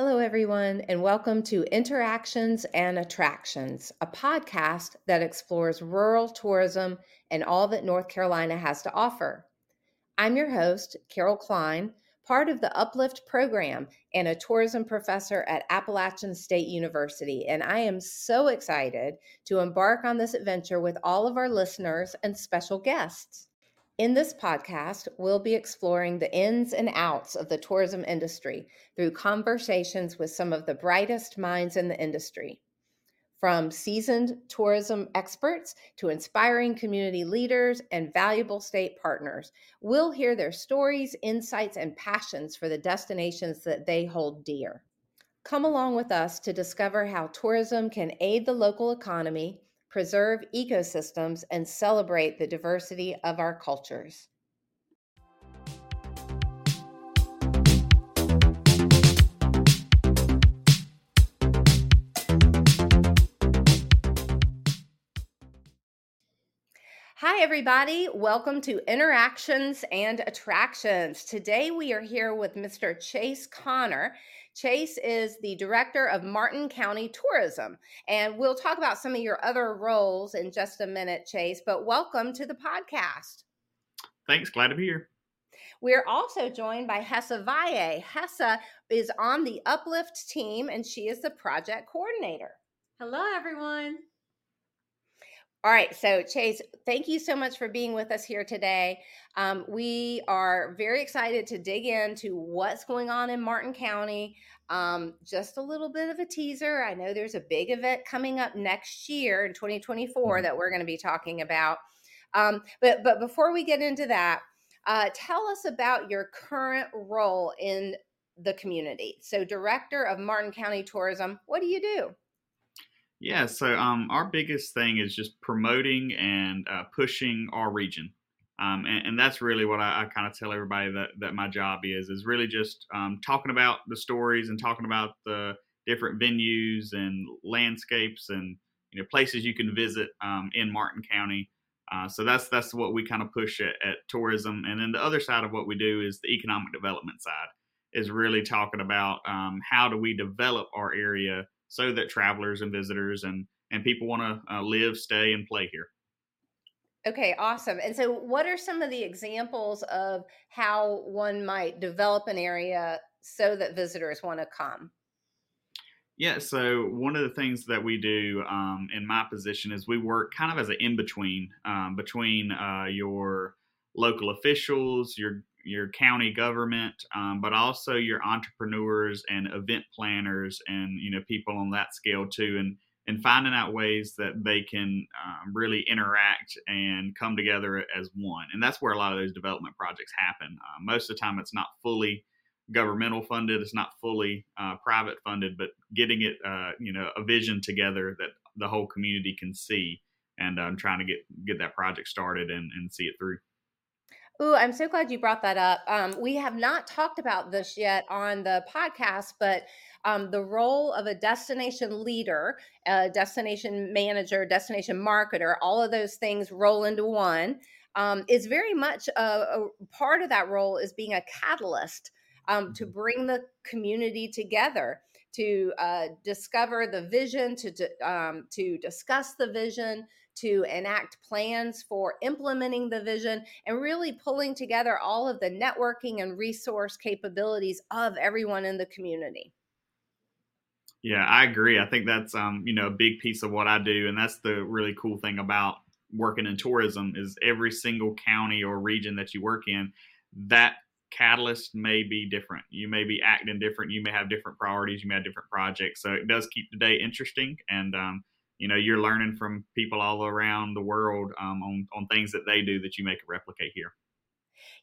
Hello, everyone, and welcome to Interactions and Attractions, a podcast that explores rural tourism and all that North Carolina has to offer. I'm your host, Carol Kline, part of the Uplift program and a tourism professor at Appalachian State University. And I am so excited to embark on this adventure with all of our listeners and special guests. In this podcast, we'll be exploring the ins and outs of the tourism industry through conversations with some of the brightest minds in the industry. From seasoned tourism experts to inspiring community leaders and valuable state partners, we'll hear their stories, insights, and passions for the destinations that they hold dear. Come along with us to discover how tourism can aid the local economy preserve ecosystems, and celebrate the diversity of our cultures. Hi, everybody. Welcome to Interactions and Attractions. Today we are here with Mr. Chase Conner. Chase is the director of Martin County Tourism. And we'll talk about some of your other roles in just a minute, Chase. But welcome to the podcast. Thanks. Glad to be here. We're also joined by Hessa Valle. Hessa is on the Uplift team and she is the project coordinator. Hello, everyone. All right, so Chase, thank you so much for being with us here today. Um, we are very excited to dig into what's going on in Martin County. Um, just a little bit of a teaser. I know there's a big event coming up next year in 2024 mm-hmm. that we're going to be talking about. Um, but but before we get into that, uh, tell us about your current role in the community. So, director of Martin County Tourism. What do you do? Yeah, so um, our biggest thing is just promoting and uh, pushing our region. Um, and, and, that's really what I, I kind of tell everybody that, that my job is, is really just um, talking about the stories and talking about the different venues and landscapes and you know places you can visit um, in Martin County. Uh, so that's that's what we kind of push at, at tourism. And then the other side of what we do is the economic development side, is really talking about um, how do we develop our area so that travelers and visitors and and people want to uh, live, stay, and play here. Okay, awesome. And so, what are some of the examples of how one might develop an area so that visitors want to come? Yeah, so one of the things that we do um, in my position is we work kind of as an in between um, between uh, your local officials, your your county government, um, but also your entrepreneurs and event planners and you know people on that scale too, and and finding out ways that they can um, really interact and come together as one. And that's where a lot of those development projects happen. Uh, most of the time, it's not fully governmental funded, it's not fully uh, private funded, but getting it, uh, you know, a vision together that the whole community can see, and I'm um, trying to get get that project started and, and see it through. Ooh, I'm so glad you brought that up. Um, we have not talked about this yet on the podcast, but um, the role of a destination leader, a destination manager, destination marketer, all of those things roll into one, um, is very much a, a, part of that role is being a catalyst um, to mm-hmm. bring the community together to uh, discover the vision, to um, to discuss the vision, to enact plans for implementing the vision and really pulling together all of the networking and resource capabilities of everyone in the community. Yeah, I agree. I think that's um, you know, a big piece of what I do and that's the really cool thing about working in tourism is every single county or region that you work in, that catalyst may be different. You may be acting different. You may have different priorities. You may have different projects. So it does keep the day interesting. And um, you know you're learning from people all around the world um, on on things that they do that you make replicate here.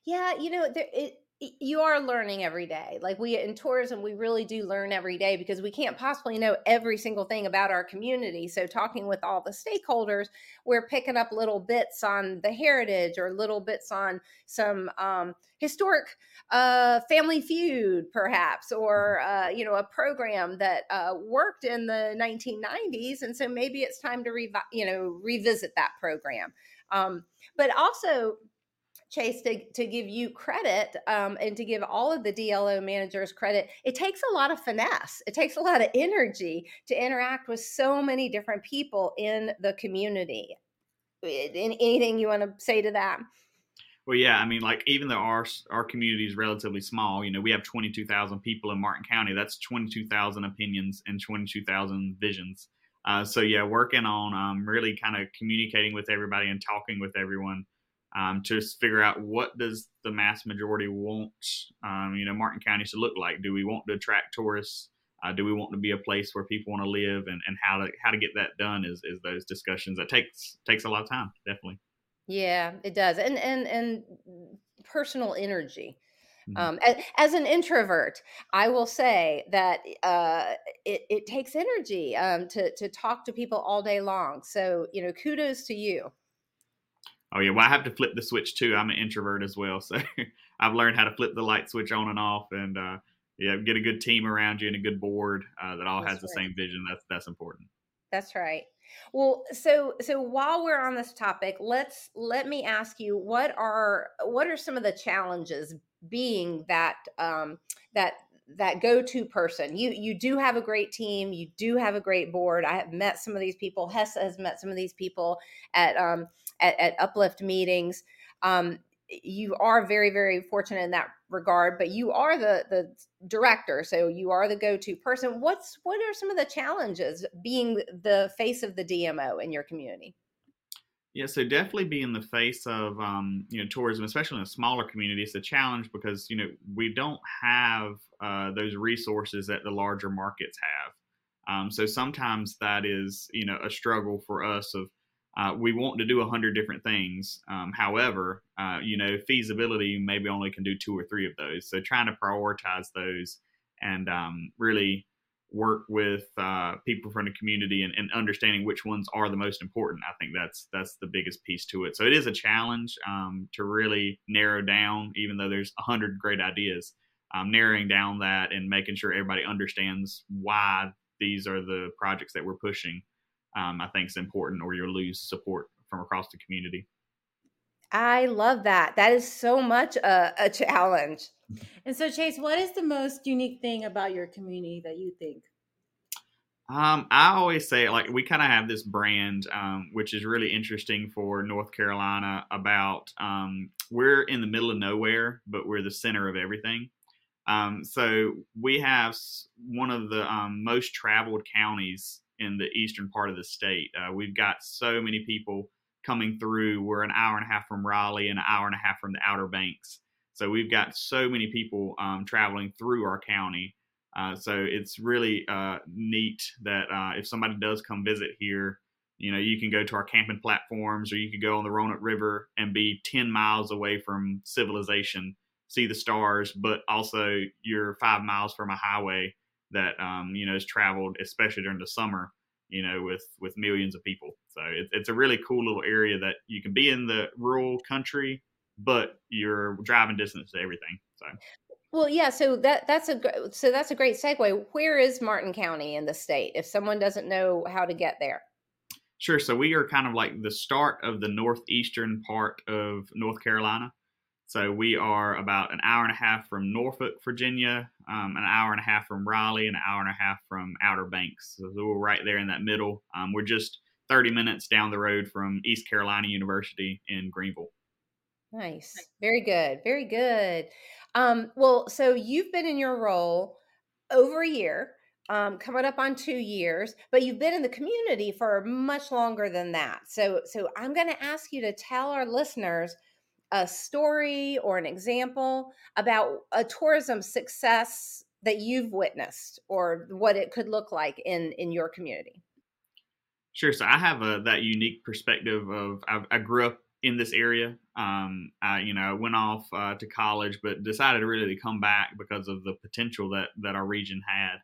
Yeah you know there, it, you are learning every day. Like we in tourism, we really do learn every day because we can't possibly know every single thing about our community. So, talking with all the stakeholders, we're picking up little bits on the heritage or little bits on some um, historic uh, family feud, perhaps, or uh, you know, a program that uh, worked in the 1990s, and so maybe it's time to revi- you know revisit that program. Um, but also Chase, to, to give you credit um, and to give all of the DLO managers credit, it takes a lot of finesse. It takes a lot of energy to interact with so many different people in the community. Anything you want to say to that? Well, yeah, I mean, like even though our our community is relatively small, you know, we have twenty two thousand people in Martin County. That's twenty two thousand opinions and twenty two thousand visions. Uh, so yeah, working on um, really kind of communicating with everybody and talking with everyone um, to figure out what does the mass majority want, um, you know, Martin County should look like. Do we want to attract tourists? Uh, do we want to be a place where people want to live, and, and how to how to get that done is is those discussions. That takes takes a lot of time, definitely. Yeah, it does, and and and personal energy. Mm-hmm. Um, as, as, an introvert, I will say that uh, it, it, takes energy um, to to talk to people all day long. So you know, kudos to you. Oh yeah, well I have to flip the switch too. I'm an introvert as well, so I've learned how to flip the light switch on and off, and uh, yeah, get a good team around you and a good board uh, that all that's has the same vision. That's that's important. That's right. Well, so so while we're on this topic, let's let me ask you what are what are some of the challenges being that um, that that go-to person. You you do have a great team. You do have a great board. I have met some of these people. Hessa has met some of these people at um, at, at uplift meetings. Um, you are very very fortunate in that regard but you are the the director so you are the go-to person what's what are some of the challenges being the face of the dmo in your community yeah, so definitely being the face of um, you know tourism, especially in a smaller community, it's a challenge because you know we don't have uh, those resources that the larger markets have. Um, so sometimes that is you know a struggle for us of uh, we want to do a hundred different things. Um, however, uh, you know feasibility maybe only can do two or three of those. So trying to prioritize those and um, really work with uh, people from the community and, and, understanding which ones are the most important. I think that's that's the biggest piece to it. So it is a challenge um, to really narrow down, even though there's a hundred great ideas, um, narrowing down that and making sure everybody understands why these are the projects that we're pushing. Um, I think is important, or you'll lose support from across the community. I love that. That is so much a, a challenge. And so, Chase, what is the most unique thing about your community that you think? Um, I always say like we kind of have this brand, um, which is really interesting for North Carolina. About um, we're in the middle of nowhere, but we're the center of everything. Um, so we have one of the um, most traveled counties in the eastern part of the state. Uh, we've got so many people coming through. We're an hour and a half from Raleigh, and an hour and a half from the Outer Banks. So we've got so many people um, traveling through our county. Uh, so it's really uh, neat that uh, if somebody does come visit here, you know, you can go to our camping platforms or you could go on the Roanoke River and be 10 miles away from civilization, see the stars, but also you're five miles from a highway that, um, you know, is traveled, especially during the summer, you know, with, with millions of people. So it, it's a really cool little area that you can be in the rural country but you're driving distance to everything. So. Well, yeah. So that that's a so that's a great segue. Where is Martin County in the state? If someone doesn't know how to get there. Sure. So we are kind of like the start of the northeastern part of North Carolina. So we are about an hour and a half from Norfolk, Virginia, um, an hour and a half from Raleigh, an hour and a half from Outer Banks. So we're right there in that middle. Um, we're just 30 minutes down the road from East Carolina University in Greenville. Nice. Very good. Very good. Um, well, so you've been in your role over a year, um, coming up on two years, but you've been in the community for much longer than that. So, so I'm going to ask you to tell our listeners a story or an example about a tourism success that you've witnessed or what it could look like in in your community. Sure. So I have a, that unique perspective of I, I grew up in this area. Um, I, you know, went off uh, to college, but decided really to come back because of the potential that that our region had.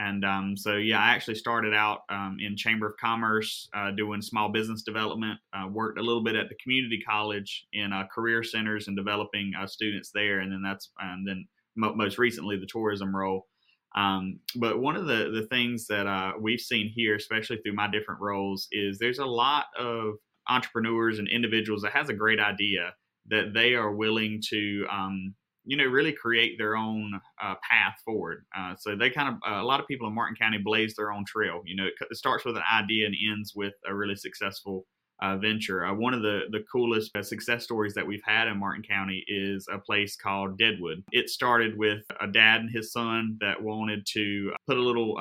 And um, so, yeah, I actually started out um, in Chamber of Commerce uh, doing small business development. Uh, worked a little bit at the community college in uh, career centers and developing uh, students there. And then that's and then mo- most recently the tourism role. Um, but one of the the things that uh, we've seen here, especially through my different roles, is there's a lot of entrepreneurs and individuals that has a great idea that they are willing to um, you know really create their own uh, path forward. Uh, so they kind of uh, a lot of people in Martin County blaze their own trail. You know, it, it starts with an idea and ends with a really successful uh, venture. Uh, one of the the coolest uh, success stories that we've had in Martin County is a place called Deadwood. It started with a dad and his son that wanted to put a little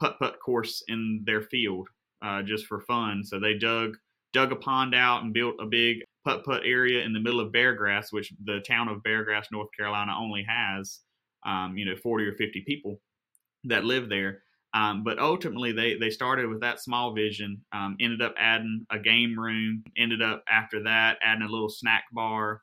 putt putt course in their field just for fun. So they dug dug a pond out and built a big putt putt area in the middle of Beargrass, which the town of Beargrass, North Carolina, only has, um, you know, 40 or 50 people that live there. Um, but ultimately, they they started with that small vision. Um, ended up adding a game room. Ended up after that adding a little snack bar,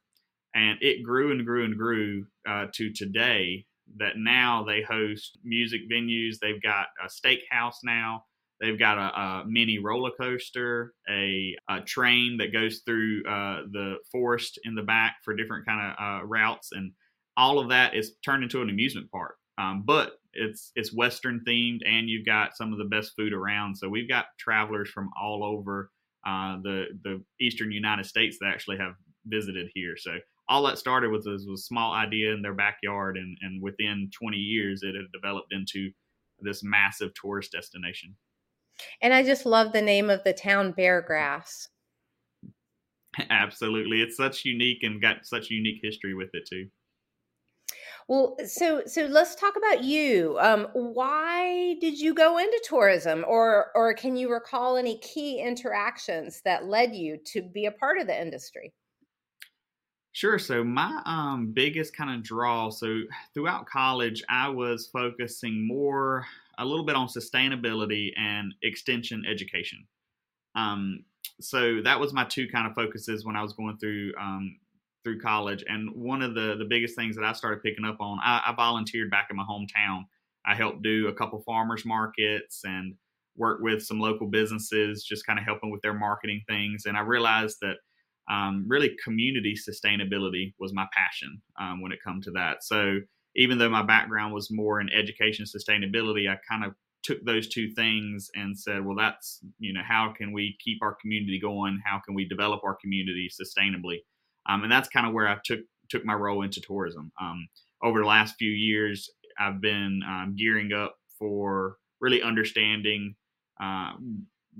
and it grew and grew and grew uh, to today. That now they host music venues. They've got a steakhouse now. They've got a, a mini roller coaster, a, a, train that goes through uh, the forest in the back for different kind of uh, routes, and all of that is turned into an amusement park. Um, but it's it's Western themed, and you've got some of the best food around. So we've got travelers from all over uh, the the eastern United States that actually have visited here. So all that started with was, was a small idea in their backyard, and and within 20 years, it had developed into this massive tourist destination. And I just love the name of the town, Beargrass. Absolutely, it's such unique and got such unique history with it too. Well, so so let's talk about you. Um, why did you go into tourism, or or can you recall any key interactions that led you to be a part of the industry? Sure. So my um, biggest kind of draw. So throughout college, I was focusing more a little bit on sustainability and extension education. Um, so that was my two kind of focuses when I was going through um, through college. And one of the the biggest things that I started picking up on, I, I volunteered back in my hometown. I helped do a couple farmers markets and work with some local businesses, just kind of helping with their marketing things. And I realized that um, really community sustainability was my passion um, when it come to that. So even though my background was more in education sustainability, I kind of took those two things and said, well, that's, you know, how can we keep our community going? How can we develop our community sustainably? Um, and that's kind of where I took took my role into tourism. Um, over the last few years, I've been um, gearing up for really understanding uh,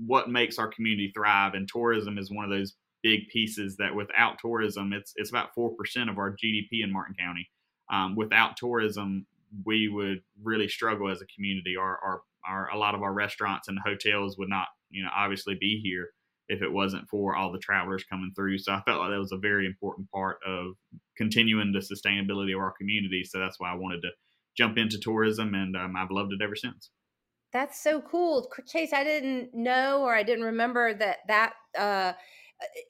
what makes our community thrive, and tourism is one of those big pieces that without tourism, it's it's about four percent of our GDP in Martin County um, without tourism, we would really struggle as a community. Our, our, our, a lot of our restaurants and hotels would not, you know, obviously be here if it wasn't for all the travelers coming through. So I felt like that was a very important part of continuing the sustainability of our community. So that's why I wanted to jump into tourism, and um, I've loved it ever since. That's so cool, Chase. I didn't know or I didn't remember that that uh,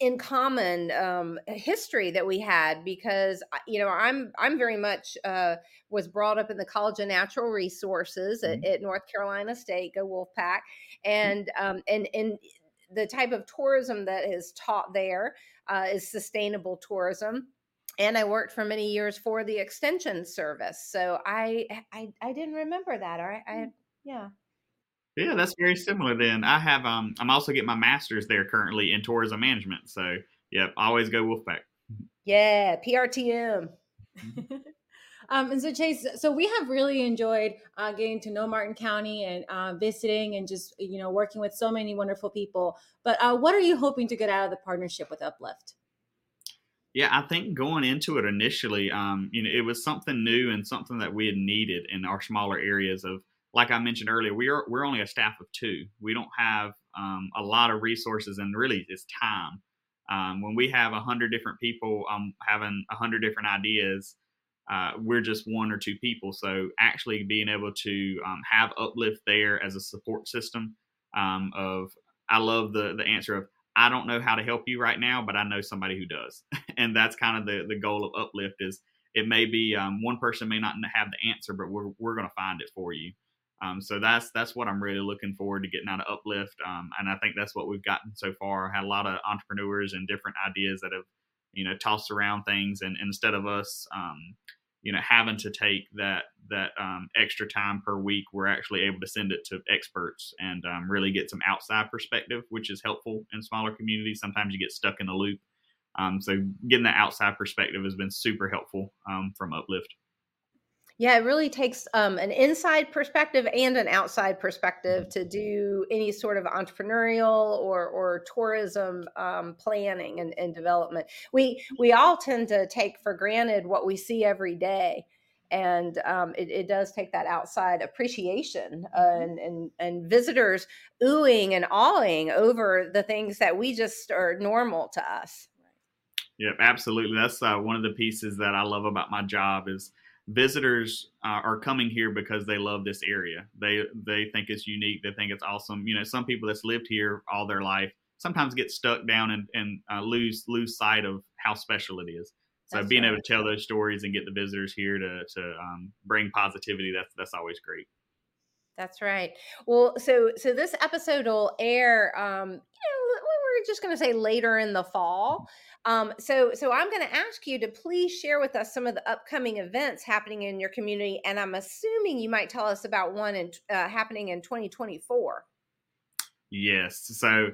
in common um, history that we had because you know I'm I'm very much uh, was brought up in the College of Natural Resources mm-hmm. at, at, North Carolina State, go Wolfpack, mm-hmm. and um, and and the type of tourism that is taught there uh, is sustainable tourism. And I worked for many years for the Extension Service, so I I, I didn't remember that. All right, I mm. yeah. Yeah, that's very similar. Then I have um I'm also getting my master's there currently in tourism management. So yep, always go Wolfpack. Yeah, PRTM. um, and so Chase, so we have really enjoyed uh, getting to know Martin County and uh, visiting and just you know working with so many wonderful people. But uh, what are you hoping to get out of the partnership with Uplift? Yeah, I think going into it initially, um, you know, it was something new and something that we had needed in our smaller areas of like I mentioned earlier, we are we're only a staff of two. We don't have um, a lot of resources, and really, it's time. Um, when we have a hundred different people um, having a hundred different ideas, uh, we're just one or two people. So actually, being able to um, have uplift there as a support system um, of I love the the answer of I don't know how to help you right now, but I know somebody who does, and that's kind of the the goal of uplift is it may be um, one person may not have the answer, but we're we're going to find it for you. Um, so that's that's what I'm really looking forward to getting out of Uplift, um, and I think that's what we've gotten so far. Had a lot of entrepreneurs and different ideas that have, you know, tossed around things, and, and instead of us, um, you know, having to take that that um, extra time per week, we're actually able to send it to experts and um, really get some outside perspective, which is helpful in smaller communities. Sometimes you get stuck in a loop Um, so getting that outside perspective has been super helpful from Uplift. Yeah, it really takes um, an inside perspective and an outside perspective to do any sort of entrepreneurial or, or tourism um, planning and, and development. We we all tend to take for granted what we see every day, and um, it, it, does take that outside appreciation mm-hmm. and, and and visitors oohing and awing over the things that we just are normal to us. Yep, absolutely. That's uh, one of the pieces that I love about my job is visitors uh, are coming here because they love this area. They they think it's unique. They think it's awesome. You know, some people that's lived here all their life sometimes get stuck down and, and uh, lose lose sight of how special it is. So that's being right. able to tell those stories and get the visitors here to to um, bring positivity that's that's always great. That's right. Well, so so this episode will air. Um, you know, we're just going to say later in the fall. Um, so so I'm going to ask you to please share with us some of the upcoming events happening in your community, and I'm assuming you might tell us about one in, uh, happening in 2024. Yes. So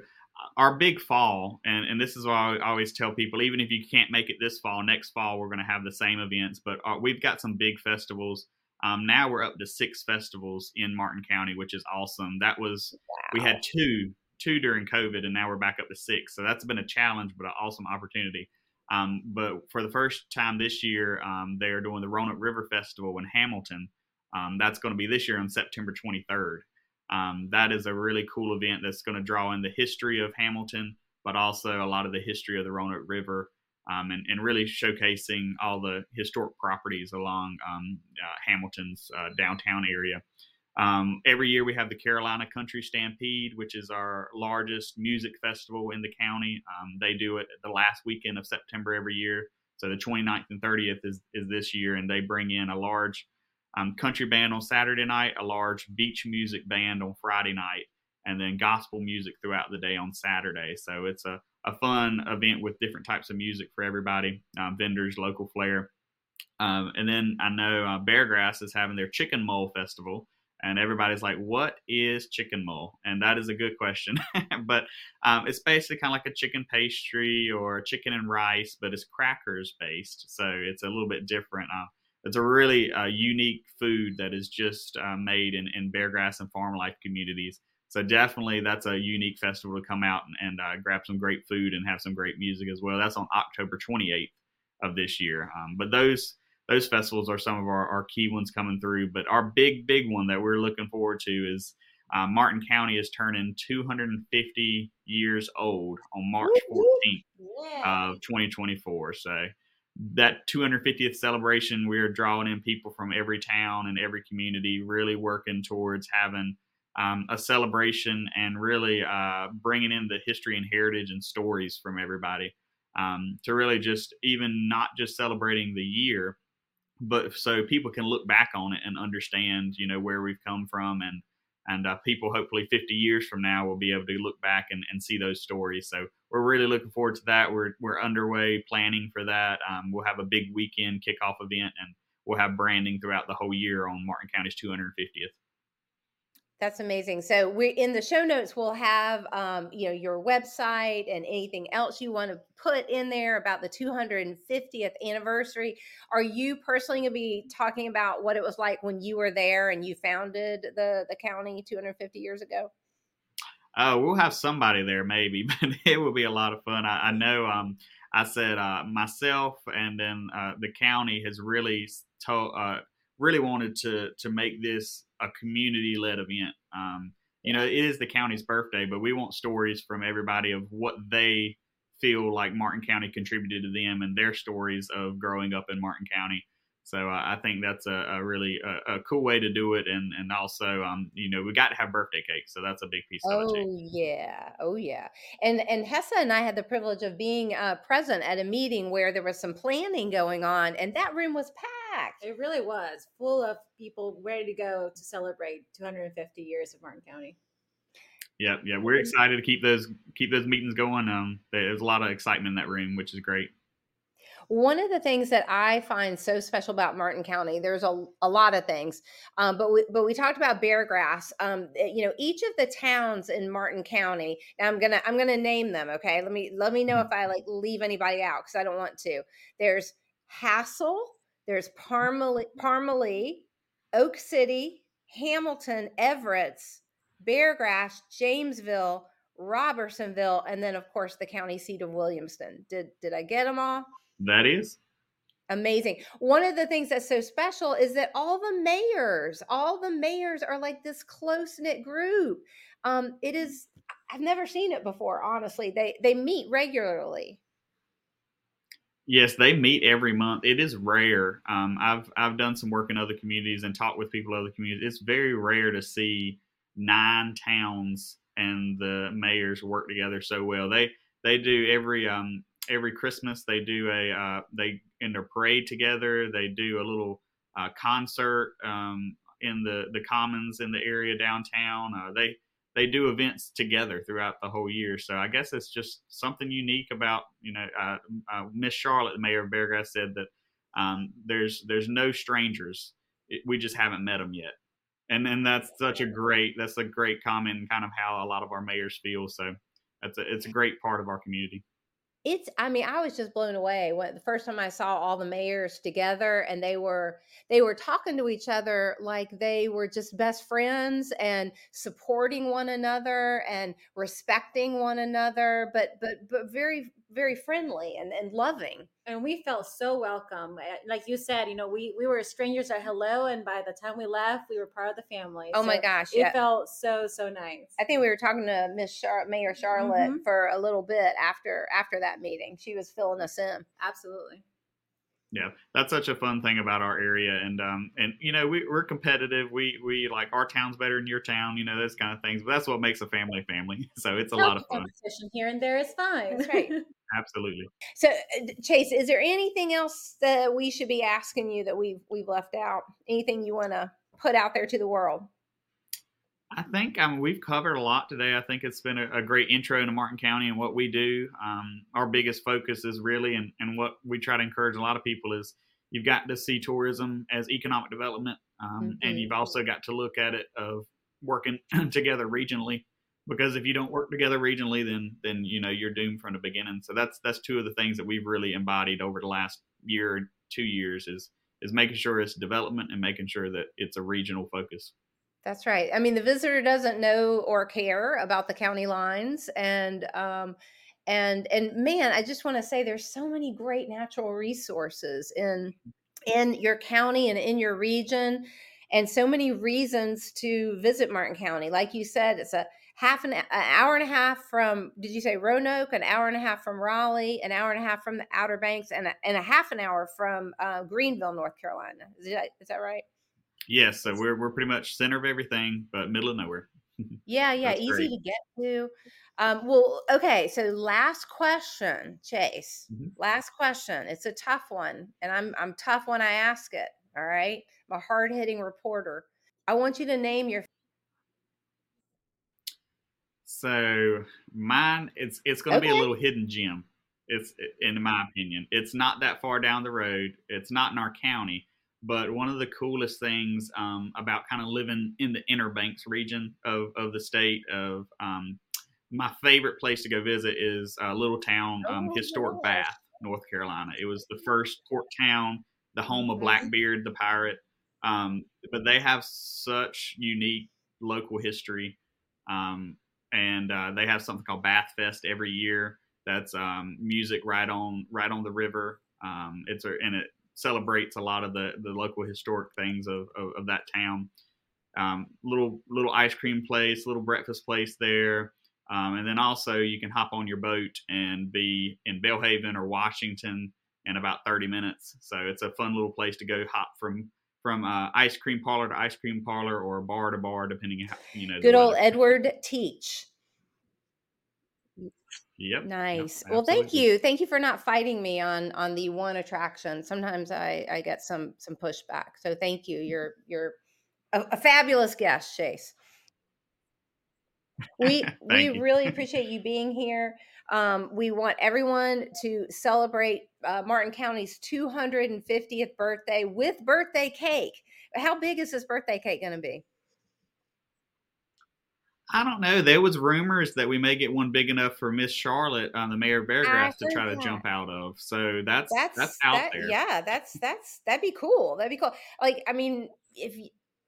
our big fall, and, and this is why I always tell people, even if you can't make it this fall, next fall we're going to have the same events. But our, uh, we've got some big festivals. Um, now we're up to six festivals in Martin County, which is awesome. That was wow. we had two two during COVID, and now we're back up to six. So that's been a challenge, but an awesome opportunity. Um, but for the first time this year, um, they are doing the Roanoke River Festival in Hamilton. Um, that's going to be this year on September 23rd. Um, that is a really cool event that's going to draw in the history of Hamilton, but also a lot of the history of the Roanoke River, um, and, and, really showcasing all the historic properties along um, uh, Hamilton's uh, downtown area. Um, every year we have the Carolina Country Stampede, which is our largest music festival in the county. Um, they do it the last weekend of September every year. So the 29th and 30th is, is this year, and they bring in a large um, country band on Saturday night, a large beach music band on Friday night, and then gospel music throughout the day on Saturday. So it's a, a fun event with different types of music for everybody, um, vendors, local flair. Um, and then I know uh, Beargrass is having their Chicken Mull Festival. And everybody's like, what is chicken mull? And that is a good question. but um, it's basically kind of like a chicken pastry or chicken and rice, but it's crackers based. So it's a little bit different. Uh, it's a really uh, unique food that is just uh, made in, in and farm life communities. So definitely, that's a unique festival to come out and, and uh, grab some great food and have some great music as well. That's on October 28th of this year. Um, but those those festivals are some of our, our key ones coming through. But our big big one that we're looking forward to is uh, Martin County is turning 250 years old on March 14th yeah. of 2024. So that 250th celebration, we're drawing in people from every town and every community, really working towards having um, a celebration and really uh, bringing in the history and heritage and stories from everybody um, to really just even not just celebrating the year, but so people can look back on it and understand, you know, where we've come from and and uh, people hopefully 50 years from now will be able to look back and, and see those stories. So we're really looking forward to that. We're, we're underway planning for that. Um, we'll have a big weekend kickoff event and we'll have branding throughout the whole year on martin county's 250th that's amazing. So we in the show notes we'll have um, you know your website and anything else you want to put in there about the 250th anniversary. Are you personally going to be talking about what it was like when you were there and you founded the the county 250 years ago? Uh, we'll have somebody there maybe, but it will be a lot of fun. I, I know. Um, I said uh, myself and then uh, the county has really told uh, really wanted to to make this a community led event. Um, you know, it is the county's birthday, but we want stories from everybody of what they feel like Martin County contributed to them and their stories of growing up in Martin County. So uh, I think that's a, a really a, a, cool way to do it, and and also um you know we got to have birthday cake, so that's a big piece oh, of it too. yeah, oh yeah, and and Hessa and I had the privilege of being uh, present at a meeting where there was some planning going on, and that room was packed. It really was full of people ready to go to celebrate 250 years of Martin County. Yeah, yeah, we're excited to keep those keep those meetings going. Um, there's a lot of excitement in that room, which is great. One of the things that I find so special about Martin County, there's a, a lot of things, um, but we, but we talked about Beargrass. Um, eh, you know, each of the towns in Martin County. Now I'm gonna I'm gonna name them. Okay, let me let me know if I like leave anybody out because I don't want to. There's Hassell. there's Parmele, Parmele, Oak City, Hamilton, Everetts, Beargrass, Jamesville, Robertsonville, and then of course the county seat of Williamston. Did did I get them all? That is amazing. One of the things that's so special is that all the mayors, all the mayors are like this close knit group. Um, it is. I've never seen it before. Honestly, they they meet regularly. Yes, they meet every month. It is rare. Um, I've I've done some work in other communities and talked with people in other communities. It's very rare to see nine towns and the mayors work together so well. They they do every um, every Christmas. They do a uh, they in their parade together. They do a little uh, concert um, in the the commons in the area downtown. Uh, they they do events together throughout the whole year. So I guess it's just something unique about you know uh, uh, Miss Charlotte, the mayor of Beargrass, said that um, there's there's no strangers. We just haven't met them yet and and that's such a great that's a great comment kind of how a lot of our mayors feel so that's a it's a great part of our community it's i mean i was just blown away when the first time i saw all the mayors together and they were they were talking to each other like they were just best friends and supporting one another and respecting one another but but but very very friendly and, and loving. And we felt so welcome. Eh, like you said you know we we were strangers at hello and by the time we left we were part of the family. Oh so my gosh it yeah. felt so so nice. I think we were talking to miss Char- mayor charlotte mm-hmm. for a little bit after after that meeting. She was filling us in. Absolutely. Yeah that's such a fun thing about our area and um and you know we, we're competitive. We we like our town's better than your town you know those kind of things but that's what makes a family family. So it's a lot of fun. competition here and there is fine. That's right absolutely so uh, chase is there anything else that we should be asking you that we've we've left out anything you want to put out there to the world I think I mean, we've covered a lot today. I think it's been a, a great intro into Martin County and what we do. Um, our biggest focus is really, and, and what we try to encourage a lot of people is you've got to see tourism as economic development, um, mm-hmm. and you've also got to look at it of working together regionally. Because if you don't work together regionally, then then you know you're doomed from the beginning. So that's that's two of the things that we've really embodied over the last year, two years is is making sure it's development and making sure that it's a regional focus. That's right. I mean, the visitor doesn't know or care about the county lines, and um, and and man, I just want to say there's so many great natural resources in in your county and in your region, and so many reasons to visit Martin County. Like you said, it's a half an, an hour and a half from did you say Roanoke? An hour and a half from Raleigh, an hour and a half from the Outer Banks, and a, and a half an hour from uh, Greenville, North Carolina. Is that is that right? Yes, so we're we're pretty much center of everything, but middle of nowhere. yeah, yeah, easy great. to get to. Um, well, okay. So last question, Chase. Mm-hmm. Last question. It's a tough one, and I'm I'm tough when I ask it. All right, I'm a hard hitting reporter. I want you to name your. So mine, it's it's going to okay. be a little hidden gem. It's in my opinion, it's not that far down the road. It's not in our county, but one of the coolest things um, about kind of living in the Inner Banks region of, of the state of um, my favorite place to go visit is a little town, um, oh, historic Bath, North Carolina. It was the first port town, the home of mm-hmm. Blackbeard the pirate. Um, but they have such unique local history, um, and uh, they have something called Bath Fest every year. That's um, music right on right on the river. it's a, and it celebrates a lot of the, the local historic things of, of, of that town. Um, little little ice cream place, little breakfast place there, um, and then also you can hop on your boat and be in Belhaven or Washington in about 30 minutes. So it's a fun little place to go hop from from uh, ice cream parlor to ice cream parlor or bar to bar, depending on how you know. Good old Edward Teach. Yep. Nice. Yep, well, thank you. Thank you for not fighting me on on the one attraction. Sometimes I I get some some pushback. So thank you. Mm-hmm. You're you're a, a fabulous guest, Chase. we we you. really appreciate you being here. Um, we want everyone to celebrate uh, Martin County's 250th birthday with birthday cake. How big is this birthday cake going to be? I don't know. There was rumors that we may get one big enough for Miss Charlotte, um, the mayor of Beargrass, to try that. to jump out of. So that's that's, that's out that, there. Yeah, that's that's that'd be cool. That'd be cool. Like, I mean, if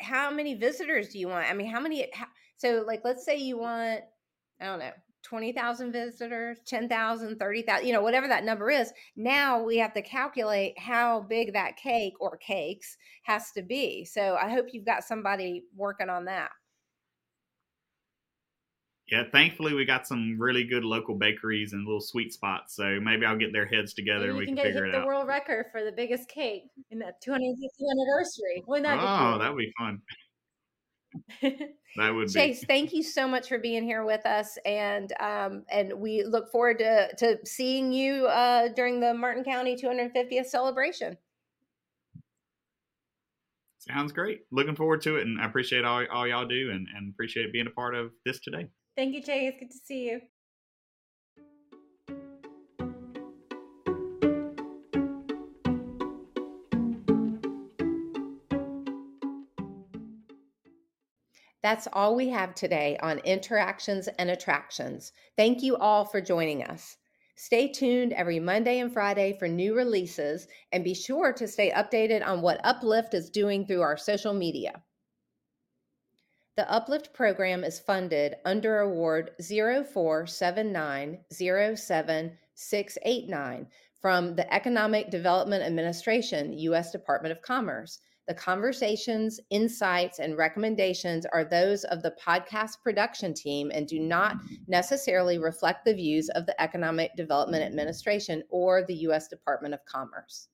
how many visitors do you want? I mean, how many? How, so, like, let's say you want, I don't know, 20,000 visitors, 10,000, 30,000, you know, whatever that number is. Now we have to calculate how big that cake or cakes has to be. So I hope you've got somebody working on that. Yeah, thankfully we got some really good local bakeries and little sweet spots. So maybe I'll get their heads together maybe and we can, can figure it out. the world record for the biggest cake in that 250th anniversary. Wouldn't that oh, that would be fun. that would Chase, be. thank you so much for being here with us, and um, and we look forward to to seeing you uh, during the Martin County 250th celebration. Sounds great. Looking forward to it, and I appreciate all, all y'all do, and, and appreciate being a part of this today. Thank you, Chase. Good to see you. That's all we have today on interactions and attractions. Thank you all for joining us. Stay tuned every Monday and Friday for new releases and be sure to stay updated on what Uplift is doing through our social media. The Uplift program is funded under Award 047907 from the Economic Development Administration, U.S. Department of Commerce. The conversations, insights, and recommendations are those of the podcast production team and do not necessarily reflect the views of the Economic Development Administration or the U.S. Department of Commerce.